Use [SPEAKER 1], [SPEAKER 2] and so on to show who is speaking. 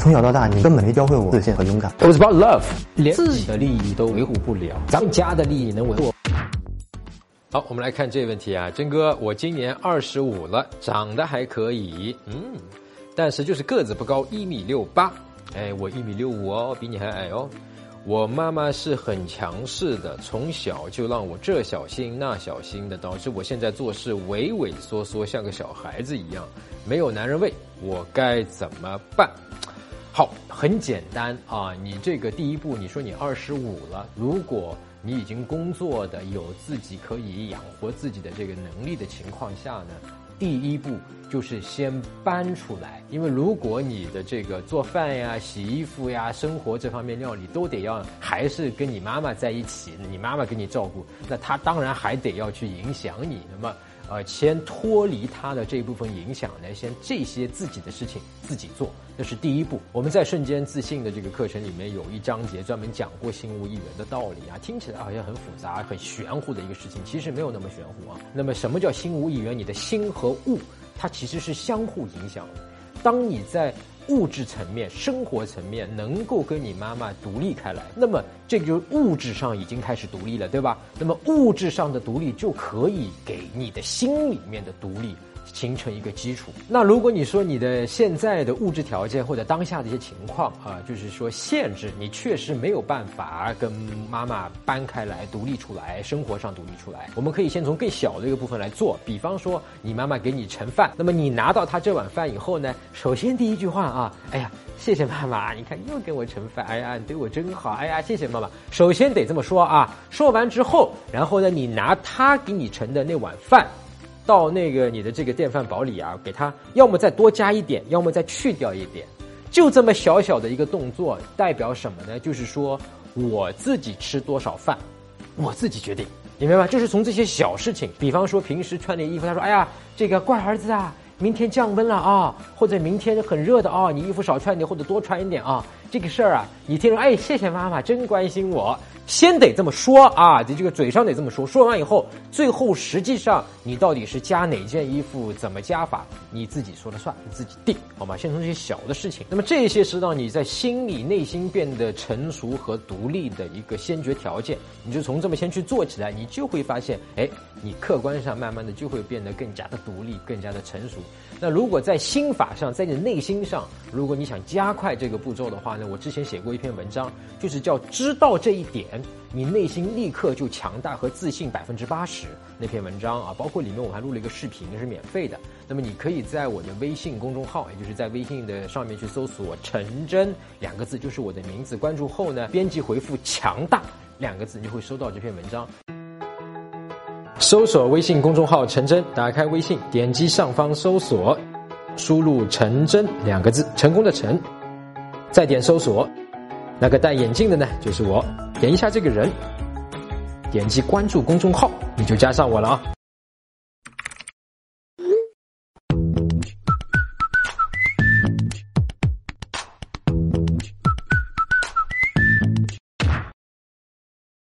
[SPEAKER 1] 从小到大，你根本没教会我自信和勇敢。
[SPEAKER 2] It was about love，连自己的利益都维护不了，咱们家的利益能维护？
[SPEAKER 3] 好，我们来看这个问题啊，真哥，我今年二十五了，长得还可以，嗯，但是就是个子不高，一米六八，哎，我一米六五哦，比你还矮哦。我妈妈是很强势的，从小就让我这小心那小心的，导致我现在做事畏畏缩缩，像个小孩子一样，没有男人味，我该怎么办？很简单啊，你这个第一步，你说你二十五了，如果你已经工作的有自己可以养活自己的这个能力的情况下呢，第一步就是先搬出来，因为如果你的这个做饭呀、洗衣服呀、生活这方面料理都得要还是跟你妈妈在一起，你妈妈给你照顾，那她当然还得要去影响你，那么。呃，先脱离他的这一部分影响来，先这些自己的事情自己做，这是第一步。我们在瞬间自信的这个课程里面有一章节专门讲过心无一元的道理啊，听起来好像很复杂、很玄乎的一个事情，其实没有那么玄乎啊。那么什么叫心无一元？你的心和物，它其实是相互影响的。当你在物质层面、生活层面能够跟你妈妈独立开来，那么这个就是物质上已经开始独立了，对吧？那么物质上的独立就可以给你的心里面的独立形成一个基础。那如果你说你的现在的物质条件或者当下的一些情况啊，就是说限制你确实没有办法跟妈妈搬开来、独立出来，生活上独立出来，我们可以先从更小的一个部分来做，比方说你妈妈给你盛饭，那么你拿到她这碗饭以后呢，首先第一句话啊，哎呀，谢谢妈妈，你看又给我盛饭，哎呀，你对我真好，哎呀，谢谢妈妈。首先得这么说啊，说完之后，然后呢，你拿她给你盛的那碗饭。到那个你的这个电饭煲里啊，给它要么再多加一点，要么再去掉一点，就这么小小的一个动作，代表什么呢？就是说我自己吃多少饭，我自己决定，明白吗？就是从这些小事情，比方说平时穿的衣服，他说：“哎呀，这个乖儿子啊，明天降温了啊，或者明天很热的啊，你衣服少穿一点或者多穿一点啊。”这个事儿啊，你听说，哎，谢谢妈妈，真关心我。先得这么说啊，你这个嘴上得这么说。说完以后，最后实际上你到底是加哪件衣服，怎么加法，你自己说了算，你自己定，好吗？先从这些小的事情，那么这些是让你在心里、内心变得成熟和独立的一个先决条件。你就从这么先去做起来，你就会发现，哎，你客观上慢慢的就会变得更加的独立，更加的成熟。那如果在心法上，在你内心上，如果你想加快这个步骤的话呢，我之前写过一篇文章，就是叫知道这一点，你内心立刻就强大和自信百分之八十。那篇文章啊，包括里面我还录了一个视频，是免费的。那么你可以在我的微信公众号，也就是在微信的上面去搜索“陈真”两个字，就是我的名字。关注后呢，编辑回复“强大”两个字，你就会收到这篇文章。搜索微信公众号“陈真”，打开微信，点击上方搜索，输入“陈真”两个字，成功的“陈”，再点搜索，那个戴眼镜的呢，就是我。点一下这个人，点击关注公众号，你就加上我了啊。